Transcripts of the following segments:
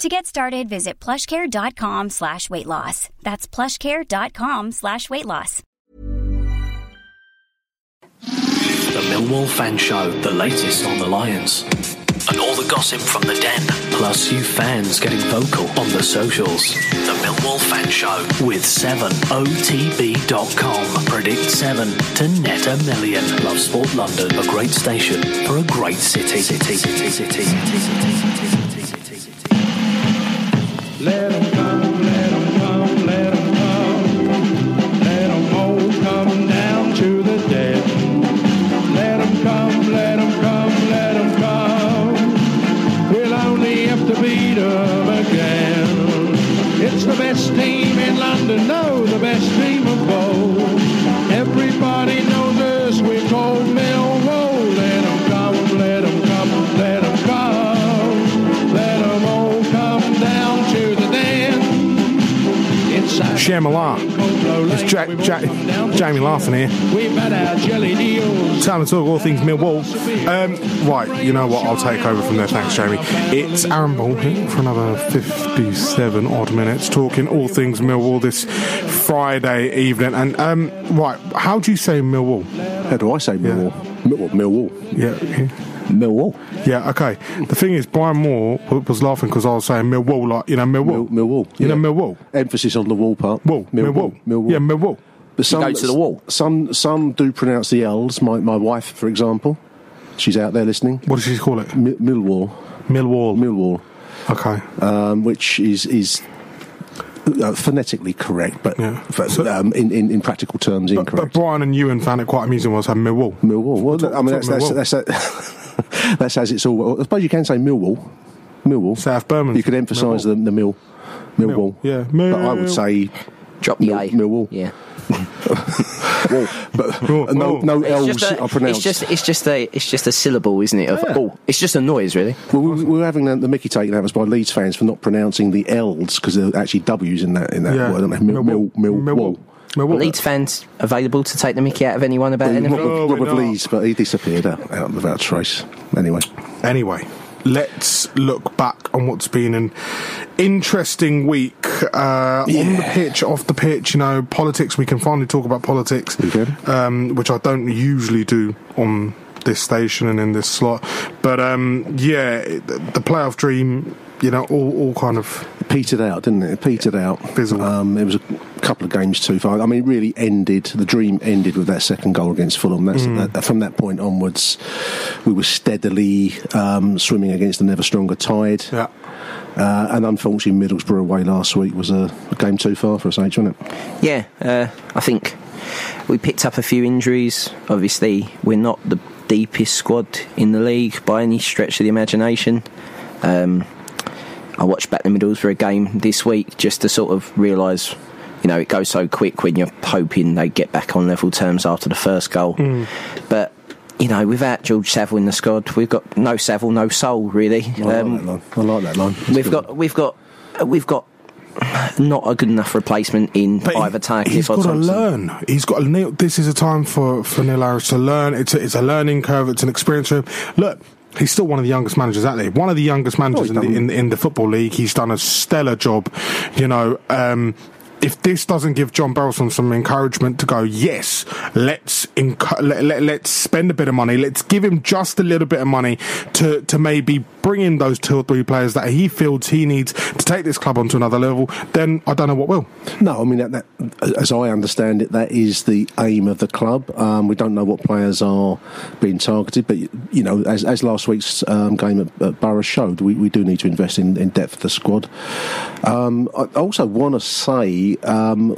To get started, visit plushcare.com slash weight loss. That's plushcare.com slash weight loss. The Millwall Fan Show, the latest on the Lions. And all the gossip from the den, plus you fans getting vocal on the socials. The Millwall Fan Show with 7otb.com. Predict 7 to net a million. Love Sport London, a great station for a great city. City, city, city. Best team in London, no, the best team Shyamalan. It's Jack, Jack, Jamie Larson here. We've had our jelly deals. Time to talk all things Millwall. Um, right, you know what? I'll take over from there. Thanks, Jamie. It's Aaron Ball for another 57 odd minutes talking all things Millwall this Friday evening. And, um, right, how do you say Millwall? How do I say Millwall? Millwall. Millwall. Yeah. yeah. Millwall. Yeah, okay. The thing is, Brian Moore was laughing because I was saying Millwall, like, you know, Millwall. Mill, Millwall. You know, yeah. Millwall. Emphasis on the wall part. Wall. Millwall. Millwall. Yeah, Millwall. But some, go to the wall. Some some do pronounce the L's. My my wife, for example, she's out there listening. What does she call it? Mi- Millwall. Millwall. Millwall. Okay. Um, which is is uh, phonetically correct, but, Yeah. but So- um, in, in in practical terms incorrect. but Brian and Ewan found it quite amusing was having Millwall. Millwall. Well, Talk- I mean, talk that's that's, Millwall. that's, that's as it's all. I suppose you can say Millwall. Millwall. South Birmingham. You could emphasise the, Millwall. the mill. Millwall. Yeah. But I would say Drop the Mill- A. Millwall. Yeah. wall, but Oh, no no It's L's just, a, are pronounced. it's just it's just a it's just a syllable, isn't it? Of Yeah. oh, it's just a noise, really. Well, we, we were having the, the Mickey taken out of us by Leeds fans for not pronouncing the L's because they're actually W's in that in that Yeah. word. aren't there? Mill, mill, mill, Millwall. wall. Millwall. Leeds fans available to take the Mickey out of anyone about anything. Robert, No, we're Robert. Leeds, but he disappeared out, out without trace. Anyway, Anyway, let's look back on what's been an interesting week uh, on the pitch, off the pitch. You know, politics. We can finally talk about politics, We um, which I don't usually do on this station and in this slot. But um, yeah, it- the playoff dream. You know, all, all kind of petered out, didn't it? It petered out. Fizzled. Um, it was a couple of games too far. I mean, it really ended. The dream ended with that second goal against Fulham. That's Mm. that, from that point onwards, we were steadily um, swimming against a never stronger tide. yeah. Uh, and unfortunately, Middlesbrough away last week was a, a game too far for us, age, wasn't it? Yeah, uh, I think we picked up a few injuries. Obviously, we're not the deepest squad in the league by any stretch of the imagination. Um, I watched back the Middlesbrough game this week just to sort of realise, you know, it goes so quick when you're hoping they get back on level terms after the first goal. But you know, without George Saville in the squad, we've got no Saville, no soul, really. I like Um, that line. I like that line. It's We've good. got, we've got, we've got not a good enough replacement in But either Tankis he's or got to learn. He's got to. Neil, this is a time for for Neil Harris to learn. It's a, it's a learning curve. It's an experience for him. Look. He's still one of the youngest managers out there. One of the youngest managers Oh, in, the, in, in the football league. He's done a stellar job. You know, um, if this doesn't give John Berylson some encouragement to go, yes, let's enc- let, let, let's spend a bit of money. Let's give him just a little bit of money to to maybe bring bring in those two or three players that he feels he needs to take this club onto another level, then I don't know what will. No, I mean, that, that, as I understand it, that is the aim of the club. Um, we don't know what players are being targeted, but, you know, as, as last week's um, game at, at Borough showed, we, we do need to invest in, in depth of the squad. Um, I also want to say um,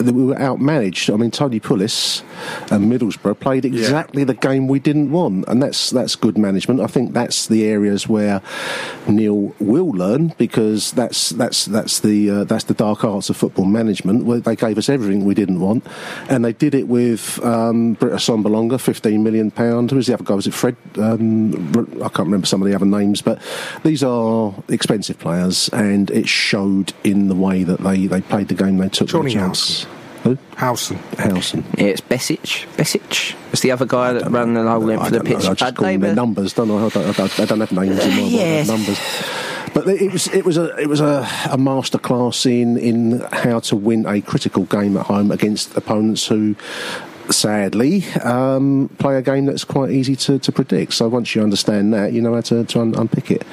we were outmanaged. I mean, Tony Pulis and Middlesbrough played exactly the game we didn't want, and that's that's good management. I think that's the areas where Neil will learn because that's that's that's the uh, that's the dark arts of football management. Where they gave us everything we didn't want, and they did it with um, Britt Assombalonga, fifteen million pound. Who was the other guy? Was it Fred? Um, I can't remember some of the other names, but these are expensive players, and it showed in the way that they, they played the game. They took Johnny chance. Who? Howson. Howson. Yeah, it's Besic. Besic It's the other guy that ran the whole length of the don't know, pitch. I just call them their numbers, don't I? I don't, I don't, I don't have names in my mind, Yes. numbers. But it was it was a it was a, a masterclass in in how to win a critical game at home against opponents who. Sadly, um, play a game that's quite easy to, to predict. So once you understand that, you know how to, to un- unpick it.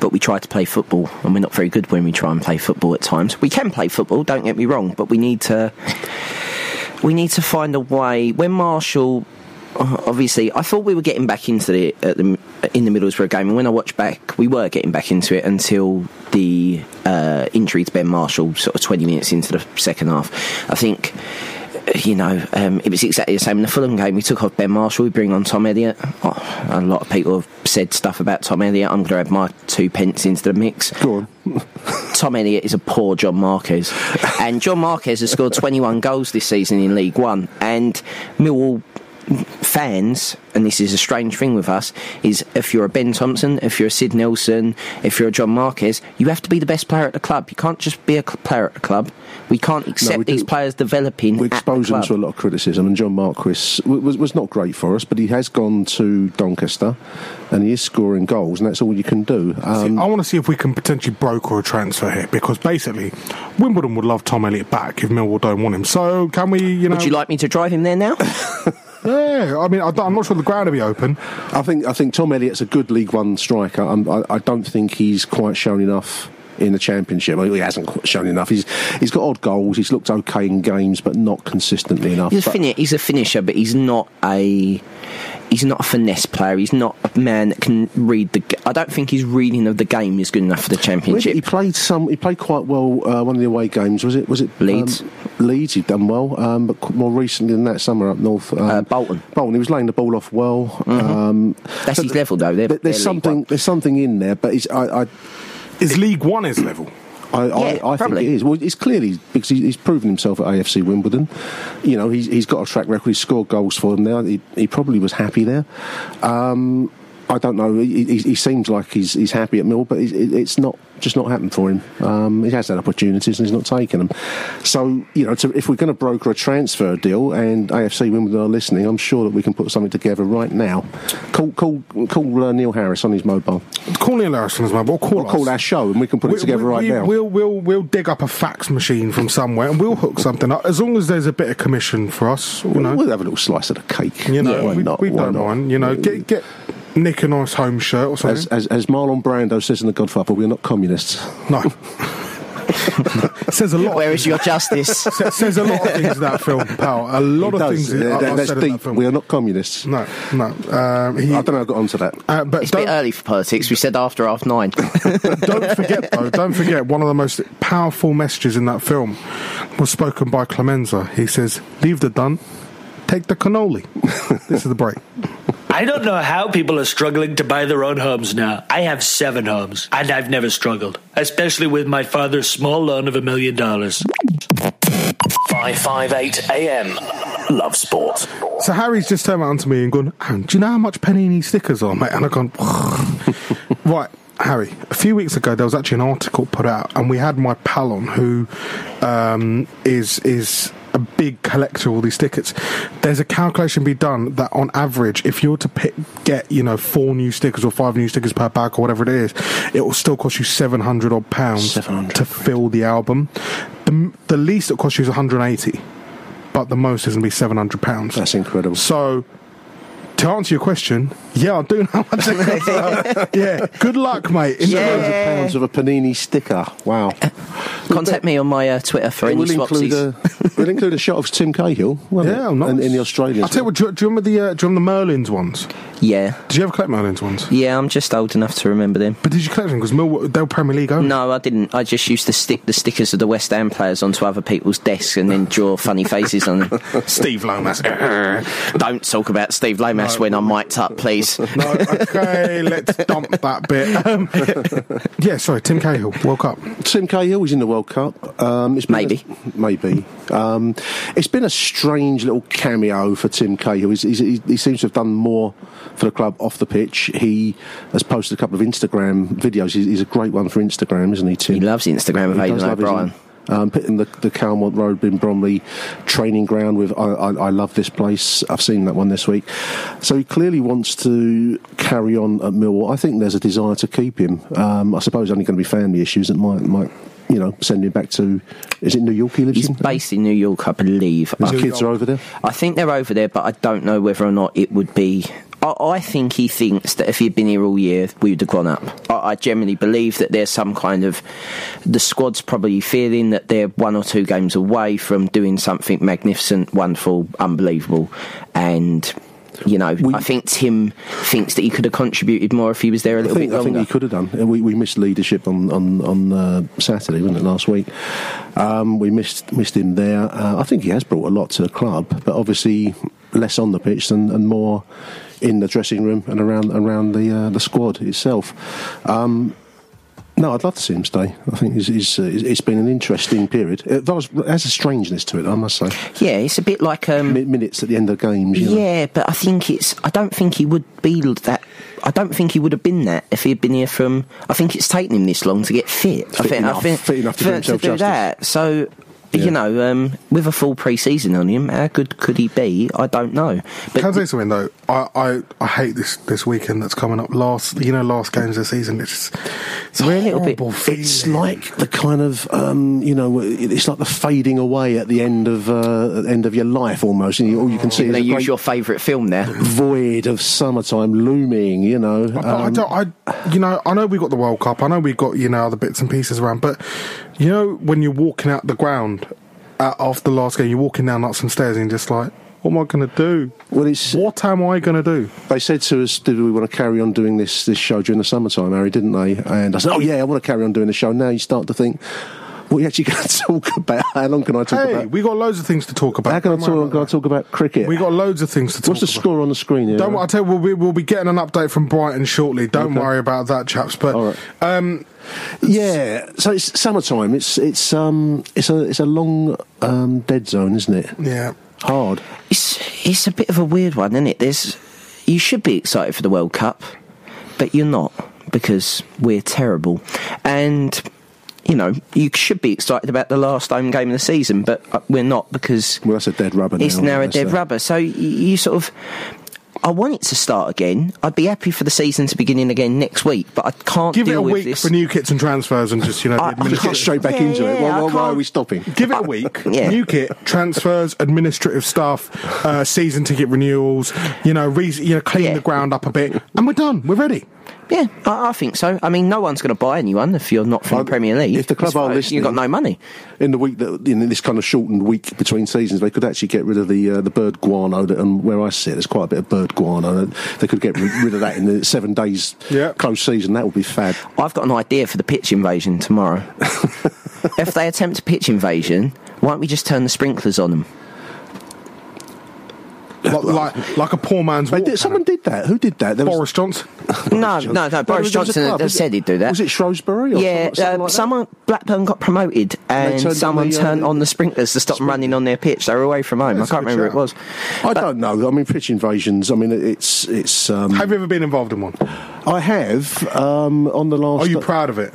but we try to play football, and we're not very good when we try and play football at times. We can play football, don't get me wrong, but we need to we need to find a way. When Marshall, uh, obviously, I thought we were getting back into the, the in the Middlesbrough game, and when I watched back, we were getting back into it until the uh, injury to Ben Marshall, sort of twenty minutes into the second half. I think. You know, um, it was exactly the same in the Fulham game. We took off Ben Marshall, we bring on Tom Elliott. Oh, a lot of people have said stuff about Tom Elliott. I'm going to add my two pence into the mix. Go on. Tom Elliott is a poor John Marquis. and John Marquis has scored 21 goals this season in League One. And Millwall fans, and this is a strange thing with us, is if you're a Ben Thompson, if you're a Sid Nelson, if you're a John Marquis, you have to be the best player at the club. You can't just be a cl- player at the club. We can't accept we do- these players developing. We at the exposed to a lot of criticism, and John Marquis was, was not great for us, but he has gone to Doncaster and he is scoring goals, and that's all you can do. Um, I want to see if we can potentially broker a transfer here because basically Wimbledon would love Tom Elliott back if Millwall don't want him. So can we, you know? Would you like me to drive him there now? Yeah, I mean, I, I'm not sure the ground will be open. I think I think Tom Elliott's a good League One striker. I'm, I, I don't think he's quite shown enough in the Championship. Well, he hasn't quite shown enough. He's he's got odd goals. He's looked okay in games, but not consistently enough. He's a, But- fini- he's a finisher, but he's not a he's not a finesse player. He's not a man that can read the. g- I don't think his reading of the game is good enough for the Where championship. he played some. He played quite well. Uh, one of the away games was it? Was it Leeds. Um, Leeds. He'd done well, um, but more recently than that, summer up north. Um, Uh, Bolton. Bolton. He was laying the ball off well. Um, That's his level, though. They're- there- they're there's something. There's something in there, but he's, I, I, Is League One his level? I, Yeah, I, I think it is. Well, it's clearly because he's proven himself at AFC Wimbledon. You know, he's, he's got a track record. He's scored goals for them now. He, he probably was happy there. Um, I don't know. He, he, he seems like he's, he's happy at Mill, but it, it, it's not just not happened for him. Um, he has had opportunities and he's not taken them. So you know, to, if we're going to broker a transfer deal and AFC Wimbledon are listening, I'm sure that we can put something together right now. Call call call uh, Neil Harris on his mobile. Call Neil Harris on his mobile. call Or call our show and we can put it together we- right we- now. We'll, we'll, we'll dig up a fax machine from somewhere and we'll hook something up. As long as there's a bit of commission for us, you know. We'll have a little slice of the cake. You know, why we, not? we Why don't not? mind. You know, get get Nick a nice home shirt or something. As, as, as Marlon Brando says in The Godfather, we are not communists. no. says a lot. Where is your justice? Sa- says a lot of things in that film, pal. A lot of It things does. are, Uh, are that's said in that deep. film. We are not communists. no, no. Um, he, I don't know how I got onto that. uh, but it's a bit don't, early for politics. We said after half nine. don't forget though. Don't forget one of the most powerful messages in that film was spoken by Clemenza. He says, "Leave the dun, take the cannoli." this is the break. I don't know how people are struggling to buy their own homes now. I have seven homes, and I've never struggled, especially with my father's small loan of a million dollars. 558 AM. Love sport. So Harry's just turned around to me and gone, Aaron, do you know how much Panini stickers are, mate? And I've gone, right, Harry, a few weeks ago there was actually an article put out and we had my pal on who um, is is a big collector of all these stickers. There's a calculation be done that on average, if you were to pick, get, you know, four new stickers or five new stickers per bag or whatever it is, it will still cost you 700 odd pounds 700. to fill the album. The, the least it costs you is 180 but the most is going to be 700 pounds. That's incredible. So, to answer your question, yeah, I do know how much it. Yeah, good luck, mate. In the Yeah. Hundreds of pounds of a panini sticker. Wow. Contact me on my uh, Twitter for It any will include, swapsies. a, will include a shot of Tim Cahill, won't it? Yeah, nice. in, in the Australian. I'll tell you what, do you, do you remember the, uh, do you remember the Merlin's ones? yeah, Did you ever collect Merlin's ones? yeah, I'm just old enough to remember them. But did you collect them? Because Millwall, they were Premier League owned. No, I didn't. I just used to stick the stickers of the West Ham players onto other people's desks and then draw funny faces on them. Steve Lomas. Don't talk about Steve Lomas when I'm mic'd up, please. no, okay, let's dump that bit. Um, yeah, sorry, Tim Cahill, World Cup. Tim Cahill was in the World Cup. Um, it's Maybe. a- maybe. Um, it's been a strange little cameo for Tim Cahill. He's, he's, he, he seems to have done more for the club off the pitch. He has posted a couple of Instagram videos. He's, he's a great one for Instagram, isn't he, Tim? He loves Instagram of He Aidan does love his- O'Brien. Um, putting the, the Calmont Road in Bromley training ground with I, I, I love this place. I've seen that one this week. So he clearly wants to carry on at Millwall. I think there's a desire to keep him. Um, I suppose only going to be family issues that might might you know send him back to. Is it New York he lives He's in? based in New York, I believe. His kids are over there. I think they're over there, but I don't know whether or not it would be. I, I think he thinks that if he'd been here all year, we would have gone up. I, I generally believe that there's some kind of. The squad's probably feeling that they're one or two games away from doing something magnificent, wonderful, unbelievable. And, you know, I think Tim thinks that he could have contributed more if he was there a little think, bit I think he could have done. We, we missed leadership on on, on uh, Saturday, wasn't it? Last week, um, we missed missed him there. Uh, I think he has brought a lot to the club, but obviously less on the pitch and, and more in the dressing room and around around the uh, the squad itself. Um, no, I'd love to see him stay. I think it's, it's, uh, it's been an interesting period. It does, has a strangeness to it, I must say. Yeah, it's a bit like. Um, Mi- Minutes at the end of games. You know. Yeah, but I think it's. I don't think he would be that. I don't think he would have been that if he had been here from. I think it's taken him this long to get fit. I Fit think. enough- I think fit enough to do himself do that. So. Yeah. You know, um, with a full pre-season on him, how good could he be? I don't know. But Can I say something though? I, I, I hate this this weekend that's coming up. Last, you know, last games of the season. It's, just, it's We're a a little bit- feeling. It's like the kind of um, you know, it's like the fading away at the end of uh, end of your life almost, and you, all you can see you're is going a to use your favourite film there. void of summertime looming. You know, But I Um, don't. I, you know, I know we got the World Cup. I know we got you know other bits and pieces around. But you know, when you're walking out the ground uh, after the last game, you're walking down up some stairs and you're just like, what am I going to do? Well, it's What am I going to do? they said to us, "Did we want to carry on doing this this show during the summertime, Harry?" Didn't they? And I said, "Oh yeah, I want to carry on doing the show." Now you start to think, what are you actually going to talk about? How long can I talk Hey, about? we got loads of things to talk about. How can I Don't talk? about Can I talk about cricket? We got loads of things to talk about. What's the about. score on the screen here? Don't. I tell you, we'll be, we'll be getting an update from Brighton shortly. Don't Okay. worry about that, chaps. But All right. um, Yeah, so it's summertime. It's it's um it's a it's a long um, dead zone, isn't it? yeah, Hard. It's it's a bit of a weird one, isn't it? There's you should be excited for the World Cup, but you're not because we're terrible, and you know you should be excited about the last home game of the season, but uh, we're not because Well, that's a dead rubber. it's now, now a that's dead rubber. So you, you sort of. I want it to start again. I'd be happy for the season to begin again next week, but I can't give it a week for new kits and transfers, and just you know, the I- I Just get straight back Yeah, into it. yeah, Well, I well, why are we stopping? Give it a week. Yeah. New kit, transfers, administrative stuff, uh, season ticket renewals. You know, re- you know, clean the ground up a bit, and we're done. We're ready. Yeah, I, I think so. I mean, no one's going to buy anyone if you're not from the Premier League. if the club are fine. listening- you've got no money. In the week that in this kind of shortened week between seasons, they could actually get rid of the uh, the bird guano. That, and where I sit, there's quite a bit of bird guano. They could get rid rid of that in the seven days Yeah. close season. That would be fab. I've got an idea for the pitch invasion tomorrow. if they attempt a pitch invasion, why don't we just turn the sprinklers on them? Like, like, like a poor man's They walk did, someone did that. Who did that? There was- Boris Johnson. No, no, no. Boris was- there was a Johnson club. has said he'd do that. Was it Shrewsbury? Or yeah, something, something uh, like that? someone Blackburn got promoted, and turned on someone the, uh, turned on the sprinklers to stop them running on their pitch. They were away from home. I can't remember who it was. I don't know. I mean, pitch invasions. I mean, it's it's. Um, Have you ever been involved in one? I have um, on the last. Are you proud of it?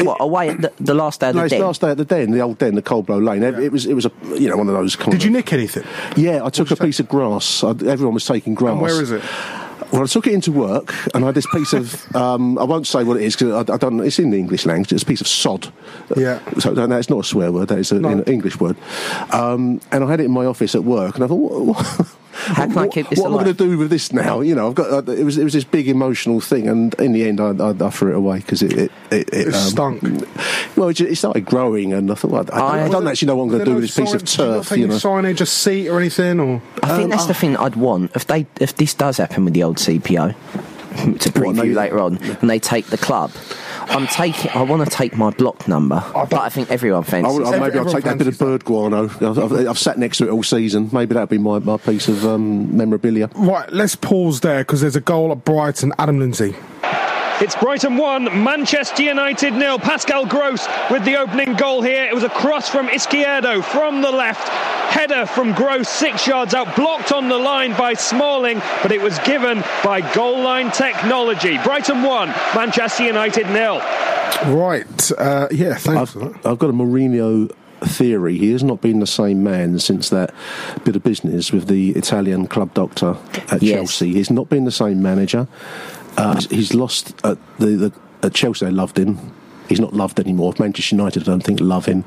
What away at the, the last day of No, the den? last day at the den, the old den, the Coldblow Lane. It was it was a you know one of those. Kind Did you nick anything? Yeah, I took a piece of grass. I, everyone was taking grass. And where is it? Well, I took it into work, and I had this piece of. Um, I won't say what it is because I, I don't. It's in the English language. It's a piece of sod. Yeah. So no, it's not a swear word. That is a, No. an English word. Um, and I had it in my office at work, and I thought, what, How can I what, keep this what am I going to do with this now? You know, I've got uh, it was it was this big emotional thing, and in the end, I, I, I threw it away because it it, it, it, It stunk. Well, it, it started growing, and I thought, well, I, don't- I, I- don't actually know what I'm going to do with this piece of turf. You know, signage, a seat or anything, or I think that's the thing I'd want if they if this does happen with the old CPO to preview they- later on, and they take the club. I'm taking. I want to take my block number, but I think everyone I fancies. would- it. maybe I'll take that bit of fancies bird guano. I've, I've, I've sat next to it all season. Maybe that'd be my, my piece of um, memorabilia. right. Let's pause there because there's a goal at Brighton. Adam Lindsay. It's Brighton 1, Manchester United nil. Pascal Gross with the opening goal here. It was a cross from Izquierdo from the left. Header from Gross, six yards out, blocked on the line by Smalling, but it was given by goal line technology. Brighton 1, Manchester United nil. Right. Uh, yeah. Thanks. I've, for that. I've got a Mourinho theory. He has not been the same man since that bit of business with the Italian club doctor at Yes. Chelsea. He's not been the same manager. Uh, he's- he's lost at the, the at Chelsea. They loved him. He's not loved anymore. Manchester United, I don't think, love him,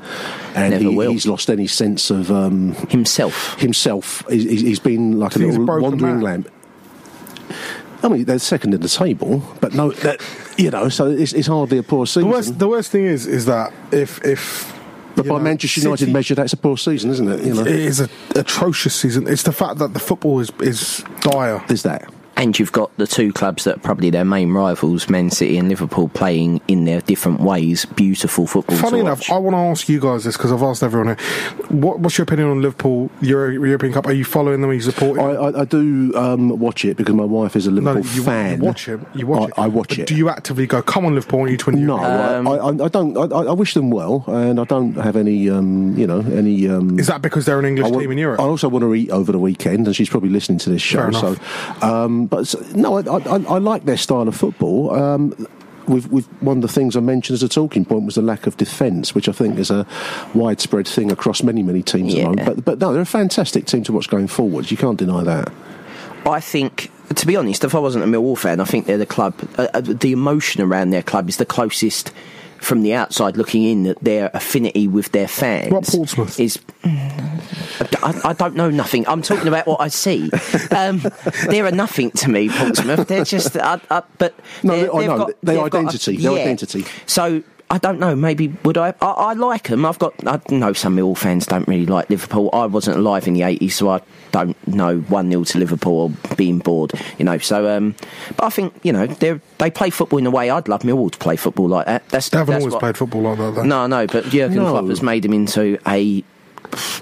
and Never he, will. he's lost any sense of um, himself. himself. He's, he's- he's been like a He's a little broken wandering man. lamp. I mean, they're second in the table, but no, that you know, so it's, it's hardly a poor The season. worst. The worst thing is, is that if if. but by know, Manchester United City- measure, that's a poor season, isn't it? You know, It is a atrocious season. It's the fact that the football is is dire. Is that. And you've got the two clubs that are probably their main rivals, Man City and Liverpool, playing in their different ways. Beautiful football. Funny to enough, watch. I want to ask you guys this because I've asked everyone here. What, what's your opinion on Liverpool Euro, European Cup? Are you following them? Are you supporting? I, I, I do um, watch it because my wife is a no, Liverpool you, fan. you watch it. You watch I, it. I watch But it. Do you actively go? Come on, Liverpool! I want you to win. the No, Euro." I, I, I don't. I, I wish them well, and I don't have any. Um, you know, any. Um, Is that because they're an English I want- team in Europe? I also want to eat over the weekend, and she's probably listening to this show. Fair So, enough. Um, but no, I, I, I like their style of football. Um, with, with one of the things I mentioned as a talking point was the lack of defence, which I think is a widespread thing across many many teams at Yeah. the moment. But but no, they're a fantastic team to watch going forwards. You can't deny that. I think, to be honest, if I wasn't a Millwall fan, I think they're the club. Uh, uh, the emotion around their club is the closest from the outside looking in that their affinity with their fans. What Portsmouth? is. I, I don't know nothing. I'm talking about what I see. Um, they're a nothing to me, Portsmouth. They're just. But No, they're- I know. got- Their they've got a- identity, their identity. So I don't know. Maybe would I? I, I like them. I've got. I know some Millwall fans don't really like Liverpool. I wasn't alive in the eighties, so I don't know one 0 to Liverpool or being bored. You know. So, um, but I think you know they they play football in a way I'd love Millwall to play football like that. That's they haven't that's always what- played football like that. Though. No, no. But Jurgen No. Klopp has made him into a.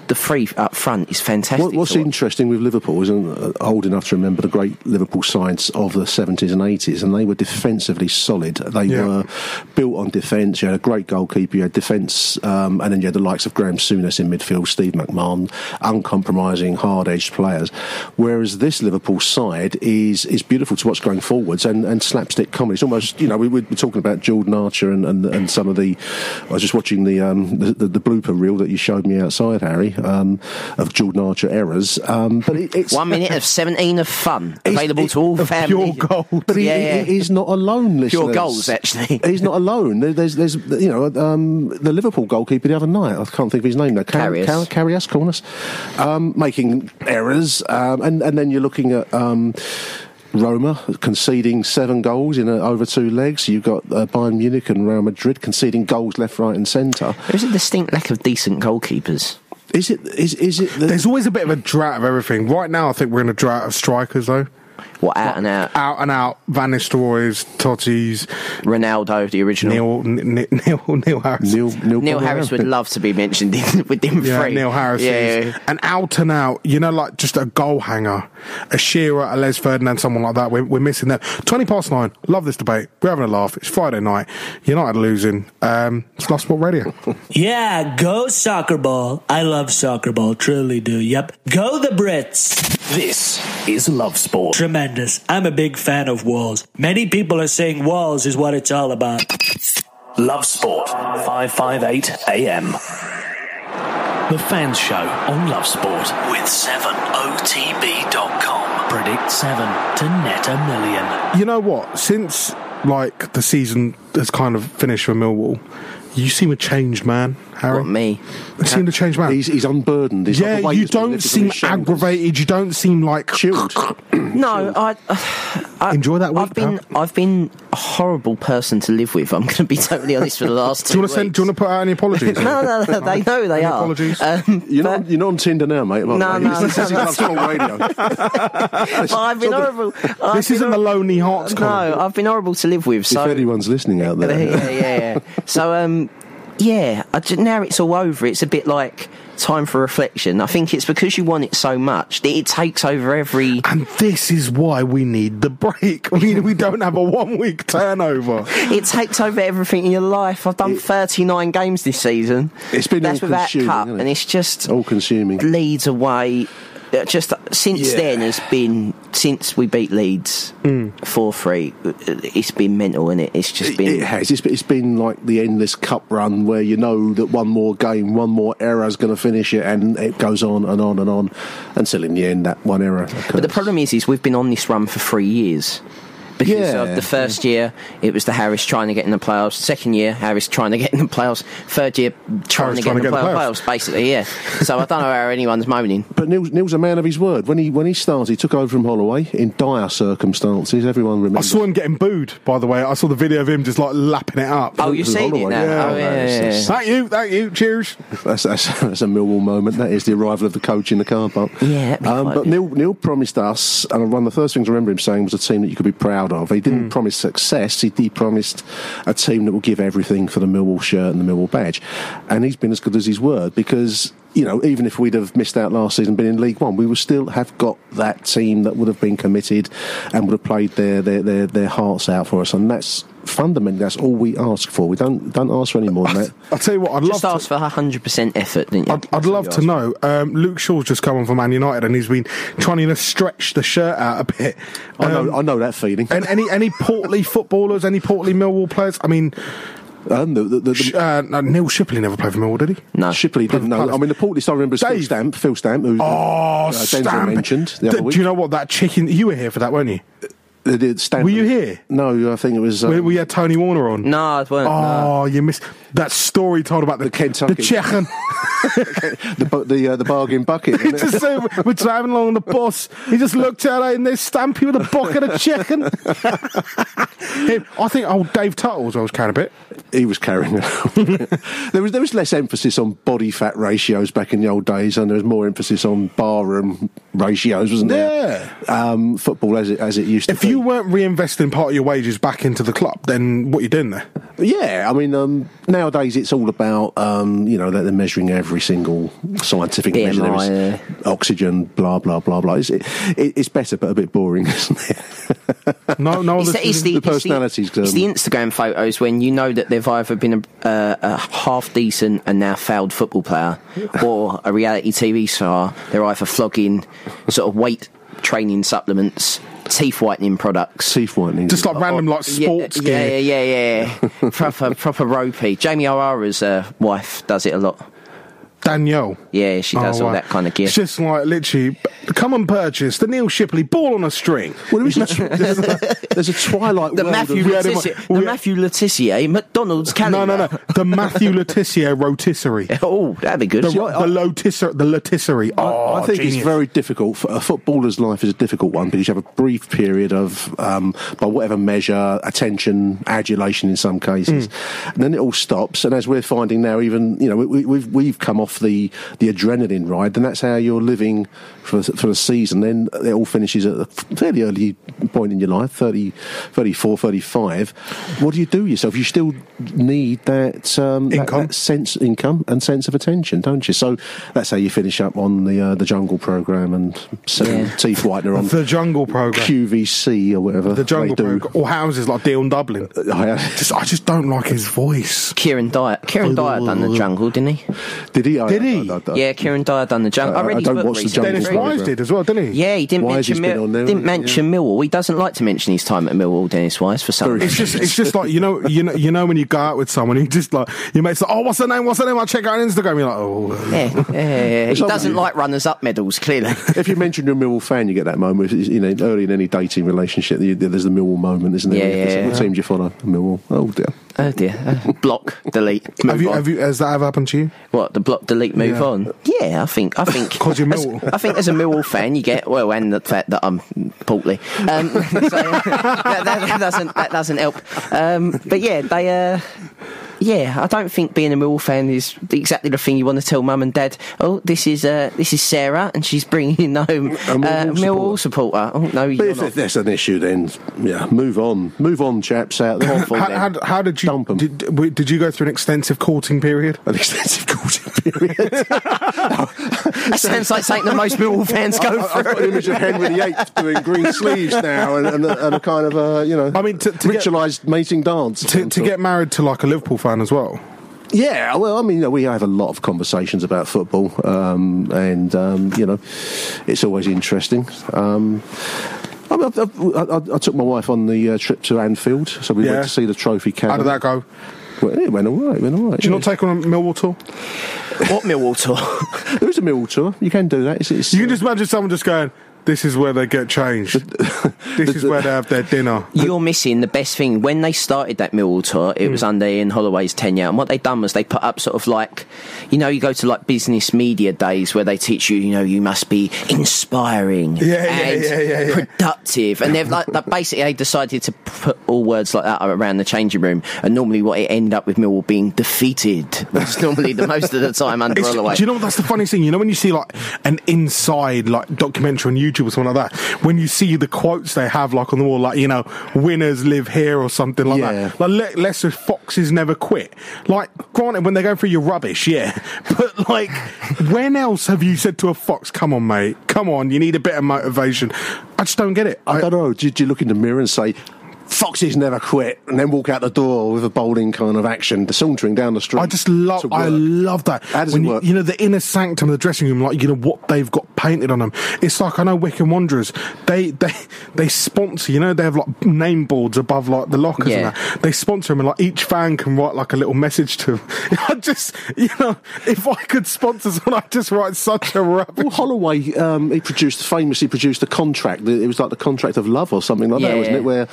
The free up front is fantastic. What, what's interesting with Liverpool is I'm uh, old enough to remember the great Liverpool sides of the 70s and 80s, and they were defensively solid. They Yeah. were built on defence. You had a great goalkeeper, you had defence, um, and then you had the likes of Graham Souness in midfield, Steve McMahon, uncompromising, hard edged players. Whereas this Liverpool side is is beautiful to watch going forwards and, and slapstick comedy. It's almost, you know, we were talking about Jordan Archer and, and, and some of the. I was just watching the, um, the, the, the blooper reel that you showed me outside, Harry, um, of Jordan Archer errors. Um, but it, it's. One minute of 17 of fun available to all of families. pure gold. But he, Yeah, yeah. he- he's not alone, listeners. Pure goals, actually. He's not alone. There's, there's, you know, um, the Liverpool goalkeeper the other night. I can't think of his name now. Car- Karius. Car- Karius, Cornus, um, making errors, um, and and then you're looking at. Um, Roma conceding seven goals in uh over two legs. You've got uh, Bayern Munich and Real Madrid conceding goals left, right, and centre. There's a distinct lack of decent goalkeepers. Is it? Is is it? The, There's always a bit of a drought of everything. Right now, I think we're in a drought of strikers, though. What out and out? Out and out, Van Nistelrooy's, Totti's, Ronaldo, the original. Neil, N- N- Neil, Neil Harris. Neil, Neil, Neil Harris would love to be mentioned in, with them Yeah, three. Neil Harris Yeah, is yeah. an out and out, you know, like just a goal hanger, a Shearer, a Les Ferdinand, someone like that. We're, we're missing that. 20 past nine. Love this debate. We're having a laugh. It's Friday night. United losing. Um, it's Love Sport Radio. Yeah, go soccer ball. I love soccer ball, truly do. Yep. Go the Brits. This is Love Sport. Tremendous. I'm a big fan of walls. Many people are saying walls is what it's all about. Love Sport, 558 AM. The Fans Show on Love Sport with 7OTB.com. Predict 7 to net a million. You know what? Since like the season has kind of finished for Millwall, you seem a changed man. Harry? What, me? You seem a change man. He's, he's unburdened. He's yeah, like the weight you don't seem aggravated. You don't seem like Chilled. No, I, I Enjoy that week, I've been pal. I've been a horrible person to live with. I'm going to be totally honest for the last Do you want to send? Do you want to put out any apologies? no, no, no, they know they Any are. apologies? Um, You're not, you're not on Tinder now, mate. No, no, this is no, Love Radio. but I've been horrible. I've This been isn't the Lonely Hearts No. I've been horrible to live with. So if anyone's listening out there, yeah, yeah, yeah. So um, yeah, I ju- now it's all over. It's a bit like time for reflection. I think it's because you want it so much that it takes over every. And this is why we need the break. We, we don't have a one week turnover. It takes over everything in your life. I've done 39 games this season. It's been that's without all-consuming, cup, it? and it's just all consuming. Leads away. Uh, Since Yeah. then, it's been since we beat Leeds mm. four three. It's been mental, and it? It's just It, been. it has. It's, it's been like the endless cup run where you know that one more game, one more error is going to finish it, and it goes on and on and on until in the end that one error. Occurs. But the problem is, is we've been on this run for three years. Because Yeah, of the first year, it was the Harris trying to get in the playoffs. Second year, Harris trying to get in the playoffs. Third year, trying Harris to get trying in to the get in the playoffs, playoffs, basically, yeah. so I don't know how anyone's moaning. But Neil's, Neil's a man of his word. When he when he started, he took over from Holloway in dire circumstances. Everyone remembers. I remembers. saw him getting booed, by the way. I saw the video of him just like lapping it up. Oh, you've Who's seen it now? Yeah, oh, yeah, yeah, yeah. Thank you, thank you. Cheers. That's, that's, that's a Millwall moment. That is the arrival of the coach in the car park. Yeah, um, but. Neil, Neil promised us, and one of the first things I remember him saying was a team that you could be proud of. He didn't hmm. promise success. He, he promised a team that will give everything for the Millwall shirt and the Millwall badge. And he's been as good as his word because. You know, even if we'd have missed out last season, been in League One, we would still have got that team that would have been committed and would have played their their, their, their hearts out for us. And that's fundamentally that's all we ask for. We don't don't ask for any more than that. I'll tell you what, I'd Just love asked to. for 100% effort, didn't you? I'd, I'd love to know. Um, Luke Shaw's just come on for Man United, and he's been trying to stretch the shirt out a bit. I know Um, I know that feeling. and any any portly footballers, any portly Millwall players? I mean, And the, the, the, Sh- uh, no, Neil Shipperley never played for Millwall, did he? no. Shipperley didn't know. I mean, the Portly star I remember is Phil Dave. Stamp. Phil Stamp, who Oh, uh, Denzel Stamp. mentioned the D- other week. Do you know what that chicken? You were here for that, weren't you? They did Stamp. Were you here? No, I think it was. Um, we, we had Tony Warner on. No, I weren't. no. Oh, you missed that story told about the, The Kentucky. the Chechen. the the, uh, the bargain bucket. He just said, we're driving along on the bus. He just looked at her and they stamped you with a bucket of chicken. I think old Dave Tuttle was always carrying a bit. he was carrying it. there was there was less emphasis on body fat ratios back in the old days, and there was more emphasis on barroom ratios, wasn't there? Um, football as it as it used to If be. you weren't reinvesting part of your wages back into the club, then what are you doing there? Yeah, I mean, um, nowadays it's all about um, you know that they're measuring every single scientific BMI, measure. There is yeah. oxygen, blah blah blah blah. It's, it, it's better, but a bit boring, isn't it? No, no. It's the, the, it's the, the it's the- personalities, It's the, um, Instagram photos when you know that they've either been a, uh, a half decent and now failed football player, or a reality TV star. They're either flogging sort of weight training supplements, teeth whitening products. Teeth whitening. just like random like sports yeah, gear. yeah, yeah, yeah. proper, proper ropey. Jamie O'Hara's uh, wife does it a lot. Danielle. Yeah, she does Oh, all wow. that kind of gear. It's just like literally, come and purchase the Neil Shipperley ball on a string. Well, there is a there's, a, there's a twilight The world Matthew of, We had Le Tissier, we the had- Matthew Le Tissier McDonald's calendar. No, no, no. The Matthew Le Tissier rotisserie. Oh, that'd be good. The, the, lotisser, the lotisserie. Oh, I think genius. it's very difficult. For, a footballer's life is a difficult one because you have a brief period of, um, by whatever measure, attention, adulation in some cases, Hmm. and then it all stops. And as we're finding now, even you know, we, we've we've come off the the adrenaline ride, then that's how you're living for for the season. Then it all finishes at a fairly early point in your life, 30, 34, 35. What do you do yourself? You still need that um, that- Income. that sense income and sense of attention, don't you? So that's how you finish up on the uh, the jungle program and setting Yeah. teeth whitener on the Jungle program. QVC or whatever. The Jungle they do. program. Or houses like Dion Dublin. I- Just, I just don't like his voice. Kieran Dyer. Kieran Dyer done the jungle, didn't he? Did he? I- Did he? I- I- I- Yeah, Kieran Dyer done the jungle. Uh, I read I his don't book watch the recently. Jungle Dennis program. Wise did as well, didn't he? Yeah, he didn't Wise mention Mil- there, didn't hasn't he? mention Millwall. He doesn't like to mention his time at Millwall. Dennis Wise for some Very- It's reason. just, it's just like you know, you know, you know when you go out with someone, you just like your mate's like, oh, what's her name? What's her name? I check out on Instagram. You're like, oh, Yeah, yeah, yeah, yeah. He doesn't like runners-up medals. Clearly, if you mention you're a Millwall fan, you get that moment. It's, You know, early in any dating relationship, there's the Millwall moment, isn't there? Yeah, yeah, What yeah. team do you follow? Millwall. Oh dear. Oh dear. Uh, block, delete, move Have you, on. have you, has that ever happened to you? What the block, delete, move Yeah. on? Yeah, I think. I think. Cause you're as- Millwall. I think as a Millwall fan, you get well, and the fact that I'm portly, um, so, that, that, that doesn't that doesn't help. Um, but yeah, they. Uh, yeah, I don't think being a Millwall fan is exactly the thing you want to tell mum and dad. Oh, this is uh, this is Sarah, and she's bringing home uh, Millwall Millwall supporter. Oh no, But you're if not. there's an issue, then yeah, move on, move on, chaps out there. How, how, how did you Dump 'em. did, did you go through an extensive courting period? An extensive courting period. That sounds like something that most Millwall fans go I've got an image of Henry VIII doing green sleeves now, and, and, a, and a kind of a you know, I mean, to- to get- ritualised mating dance. To, to get married to like a Liverpool fan as well. Yeah, well, I mean, you know, we have a lot of conversations about football, um, and um, you know, it's always interesting. Um, I, I, I, I took my wife on the uh, trip to Anfield, so we Yeah. went to see the trophy cabin. How did that go? Well, it went all right. It went all right. Do you not take on a Millwall tour? what Millwall tour? There is a Millwall tour. You can do that. It's, it's, You can just imagine someone just going, "This is where they get changed. this is where they have their dinner." You're missing the best thing. When they started that Millwall tour, it Hmm. was under Ian Holloway's tenure, and what they done was they put up sort of like, you know, you go to like business media days where they teach you, you know, you must be inspiring Yeah, yeah, and yeah, yeah, productive, and they've like, basically they decided to put all words like that around the changing room, and normally what it ended up with Millwall being defeated, which is normally the most of the time under It's- Holloway. do you know what that's the funny thing? You know when you see like an inside like documentary on YouTube or something like that, when you see the quotes they have like on the wall, like you know, winners live here or something like Yeah. that. Like Le- Foxes never quit. Like, granted, when they're going through your rubbish, yeah, but like, when else have you said to a fox, "Come on, mate, come on, you need a bit of motivation"? I just don't get it. I don't know. Did you look in the mirror and say, Foxes never quit, and then walk out the door with a bowling kind of action, sauntering down the street? I just love, I love that. How does when it you, work? you know the inner sanctum of the dressing room, like you know what they've got painted on them. It's like I know Wycombe Wanderers. They they they sponsor. You know they have like name boards above like the lockers. Yeah. And that. They sponsor them, and like each fan can write like a little message to them. I just you know if I could sponsor someone, I'd just write such a rubbish. Well, Holloway, um, he produced famously produced a contract. It was like the contract of love or something like that, wasn't it? Where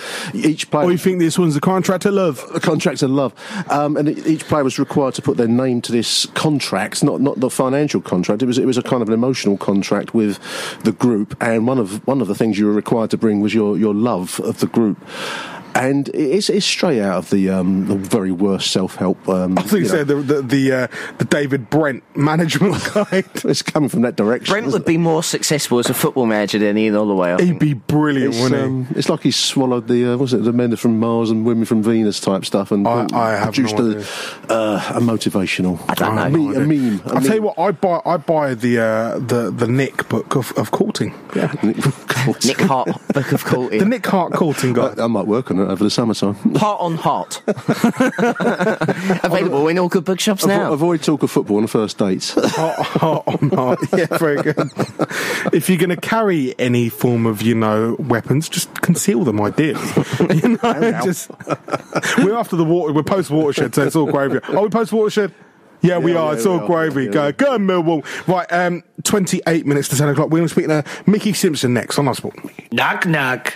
each player. Oh, you think this one's a contract of love? a contract of love, um, and each player was required to put their name to this contract, not not the financial contract. It was it was a kind of an emotional contract with the group, and one of one of the things you were required to bring was your your love of the group. And it's, it's straight out of the um, the very worst self help. Um, I think you you know, said the the the, uh, the David Brent management guide. it's coming from that direction. Brent isn't would be more successful as a football manager than Ian Holloway. I He'd think. be brilliant, It's, wouldn't he? um, it's like he swallowed the uh, was it the men from Mars and women from Venus type stuff and I- I have produced no a, idea. uh, a motivational I don't know. a, me- a meme. a I'll tell you what, I buy I buy the uh, the the Nick book of, of courting. Yeah. Nick Hart, Book of Courting. The Nick Hart courting guide. I, I might work on it over the summertime. Heart on Heart. Available in all good bookshops now. Avo- Avoid talk of football on the first dates. Heart, heart on heart. Yeah, very good. if you're going to carry any form of, you know, weapons, just conceal them, ideally. you know, just we're after the water. We're post watershed, so it's all gravy. Are we post watershed? Yeah, we are. yeah, it's all are. gravy. Yeah. Go, go, Millwall. Right, um, 28 minutes to 10 o'clock. We're going to speak to Mickey Simpson next on our sport. Knock, knock.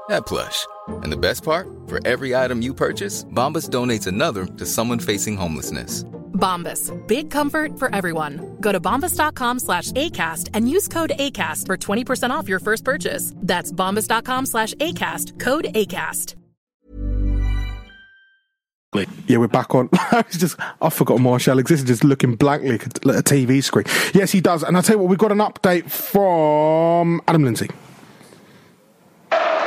that plush. And the best part? For every item you purchase, Bombas donates another to someone facing homelessness. Bombas. Big comfort for everyone. Go to bombas.com slash ACAST and use code ACAST for 20% off your first purchase. That's bombas.com slash ACAST. Code ACAST. Yeah, we're back on. It's just I forgot Marshall exists, just looking blankly at a TV screen. Yes, he does. And I'll tell you what, we've got an update from Adam Lindsay.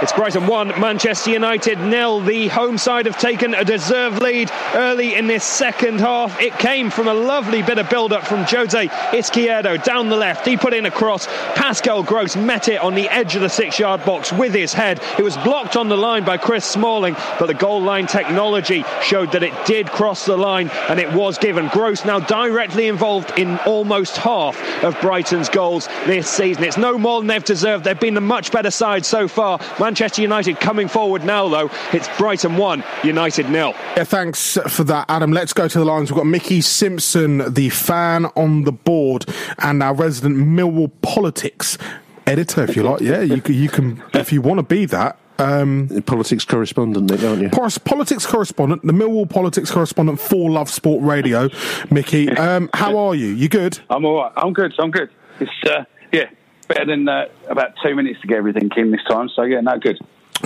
It's Brighton 1, Manchester United nil. The home side have taken a deserved lead early in this second half. It came from a lovely bit of build up from Jose Izquierdo down the left. He put in a cross. Pascal Gross met it on the edge of the six yard box with his head. It was blocked on the line by Chris Smalling, but the goal line technology showed that it did cross the line and it was given. Gross now directly involved in almost half of Brighton's goals this season. It's no more than they've deserved. They've been a much better side so far. Manchester United coming forward now, though. It's Brighton 1, United nil. Yeah, thanks for that, Adam. Let's go to the lines. We've got Mickey Simpson, the fan on the board, and our resident Millwall politics editor, if you like. Yeah, you can, you can if you want to be that. Um, politics correspondent, Nick, aren't you? Politics correspondent, the Millwall politics correspondent for Love Sport Radio, Mickey. Um, how are you? You good? I'm all right. I'm good. I'm good. It's uh, yeah, better than uh, about two minutes to get everything in this time. So yeah, no good.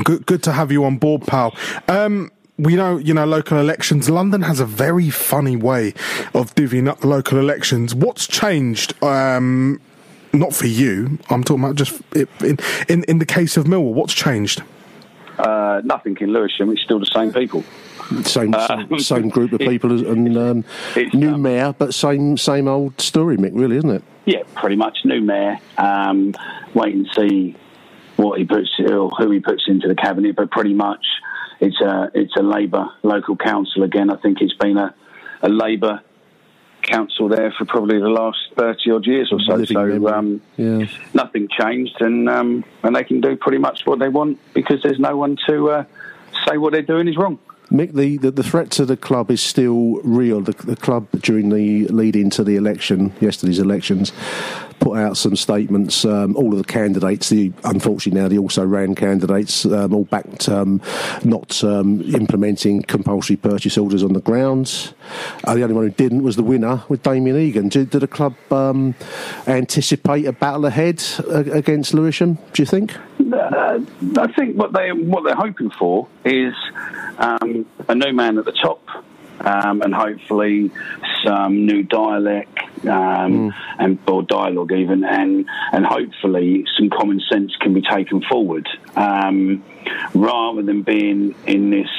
Good, good to have you on board, pal. Um, we know, you know, local elections. London has a very funny way of divvying up local elections. What's changed? Um, not for you. I'm talking about just in in, in the case of Millwall. What's changed? Uh, nothing in Lewisham. It's still the same people. Same Uh, same group of people as- and um, new mayor, but same same old story, Mick. Really, isn't it? Yeah, pretty much new mayor. Um, wait and see what he puts or who he puts into the cabinet, but pretty much it's a it's a Labour local council again. I think it's been a, a Labour council there for probably the last thirty odd years or so. So um, Yeah. nothing changed, and um, and they can do pretty much what they want because there's no one to uh, say what they're doing is wrong. Mick, the, the, the threat to the club is still real. The, the club, during the lead into the election, yesterday's elections, put out some statements. Um, all of the candidates, the unfortunately now the also ran candidates, um, all backed um, not um, implementing compulsory purchase orders on the grounds. Uh, the only one who didn't was the winner with Damien Egan. Did, did the club um, anticipate a battle ahead uh, against Lewisham? Do you think? Uh, I think what they what they're hoping for is um, a new man at the top, um, and hopefully some new dialect um, and or dialogue even, and and hopefully some common sense can be taken forward um, rather than being in this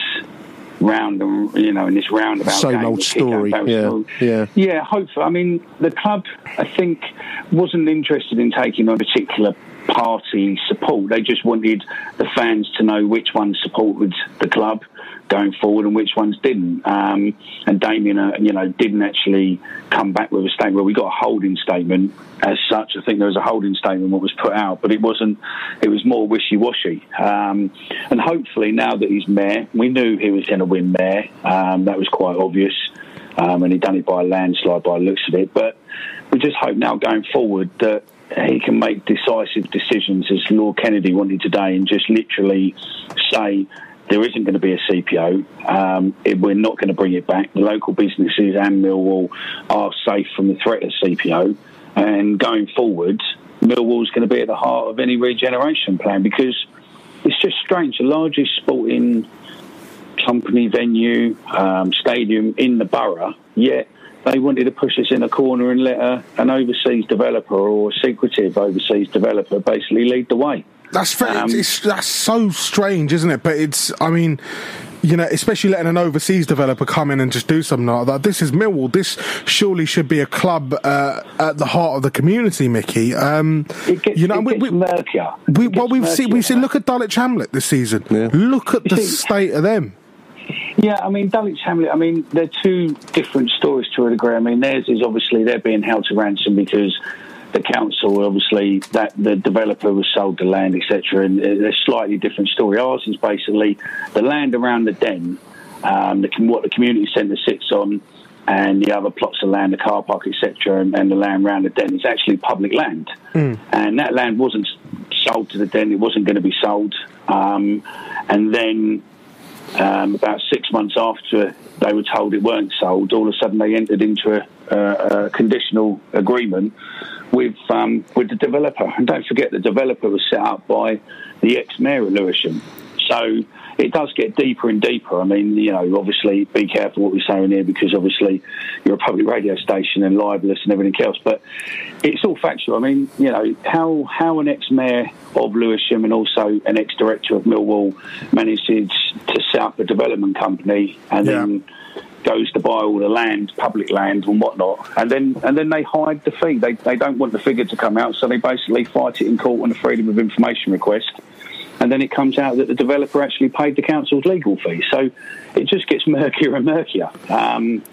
round, you know, in this roundabout Same game old of kick out, story. Yeah, story. yeah. Yeah, hopefully. I mean, the club, I think, wasn't interested in taking on a particular party support. They just wanted the fans to know which one supported the club going forward and which ones didn't. Um, and Damien, uh, you know, didn't actually come back with a statement. Well, we got a holding statement as such. I think there was a holding statement what was put out, but it wasn't. It was more wishy-washy. Um, and hopefully, now that he's mayor, we knew he was going to win mayor. Um, that was quite obvious um, and he'd done it by a landslide by the looks of it. But we just hope now going forward that he can make decisive decisions as Lord Kennedy wanted today and just literally say there isn't going to be a CPO. Um, it, we're not going to bring it back. The local businesses and Millwall are safe from the threat of CPO. And going forward, Millwall's going to be at the heart of any regeneration plan because it's just strange. The largest sporting company, venue, um, stadium in the borough, yet they wanted to push us in a corner and let a, an overseas developer or a secretive overseas developer basically lead the way. That's very, it's, that's so strange, isn't it? But it's, I mean, you know, especially letting an overseas developer come in and just do something like that. This is Millwall. This surely should be a club uh, at the heart of the community, Mickey. Um, you know, we, we, murkier. we, well, we've seen, we've seen. Look at Dulwich Hamlet this season. Look at the see- state of them. Yeah, I mean, Dulwich Hamlet, I mean, they're two different stories to a degree. I mean, theirs is obviously they're being held to ransom because the council, obviously, that the developer was sold the land, etc. And it's a slightly different story. Ours is basically the land around the den, um, the, what the community centre sits on, and the other plots of land, the car park, etc., and, and the land around the den is actually public land. And that land wasn't sold to the Den. It wasn't going to be sold. Um, and then um, about six months after they were told it weren't sold, all of a sudden they entered into a, a, a conditional agreement with um, with the developer. And don't forget, the developer was set up by the ex-mayor of Lewisham. So it does get deeper and deeper. I mean, you know, obviously be careful what we're saying here because obviously you're a public radio station and libelous and everything else. But it's all factual. I mean, you know, how how an ex-mayor of Lewisham and also an ex-director of Millwall managed to set up a development company and yeah. then goes to buy all the land, public land and whatnot, and then and then they hide the fee. They they don't want the figure to come out, so they basically fight it in court on a freedom of information request and then it comes out that the developer actually paid the council's legal fee. So it just gets murkier and murkier. Um,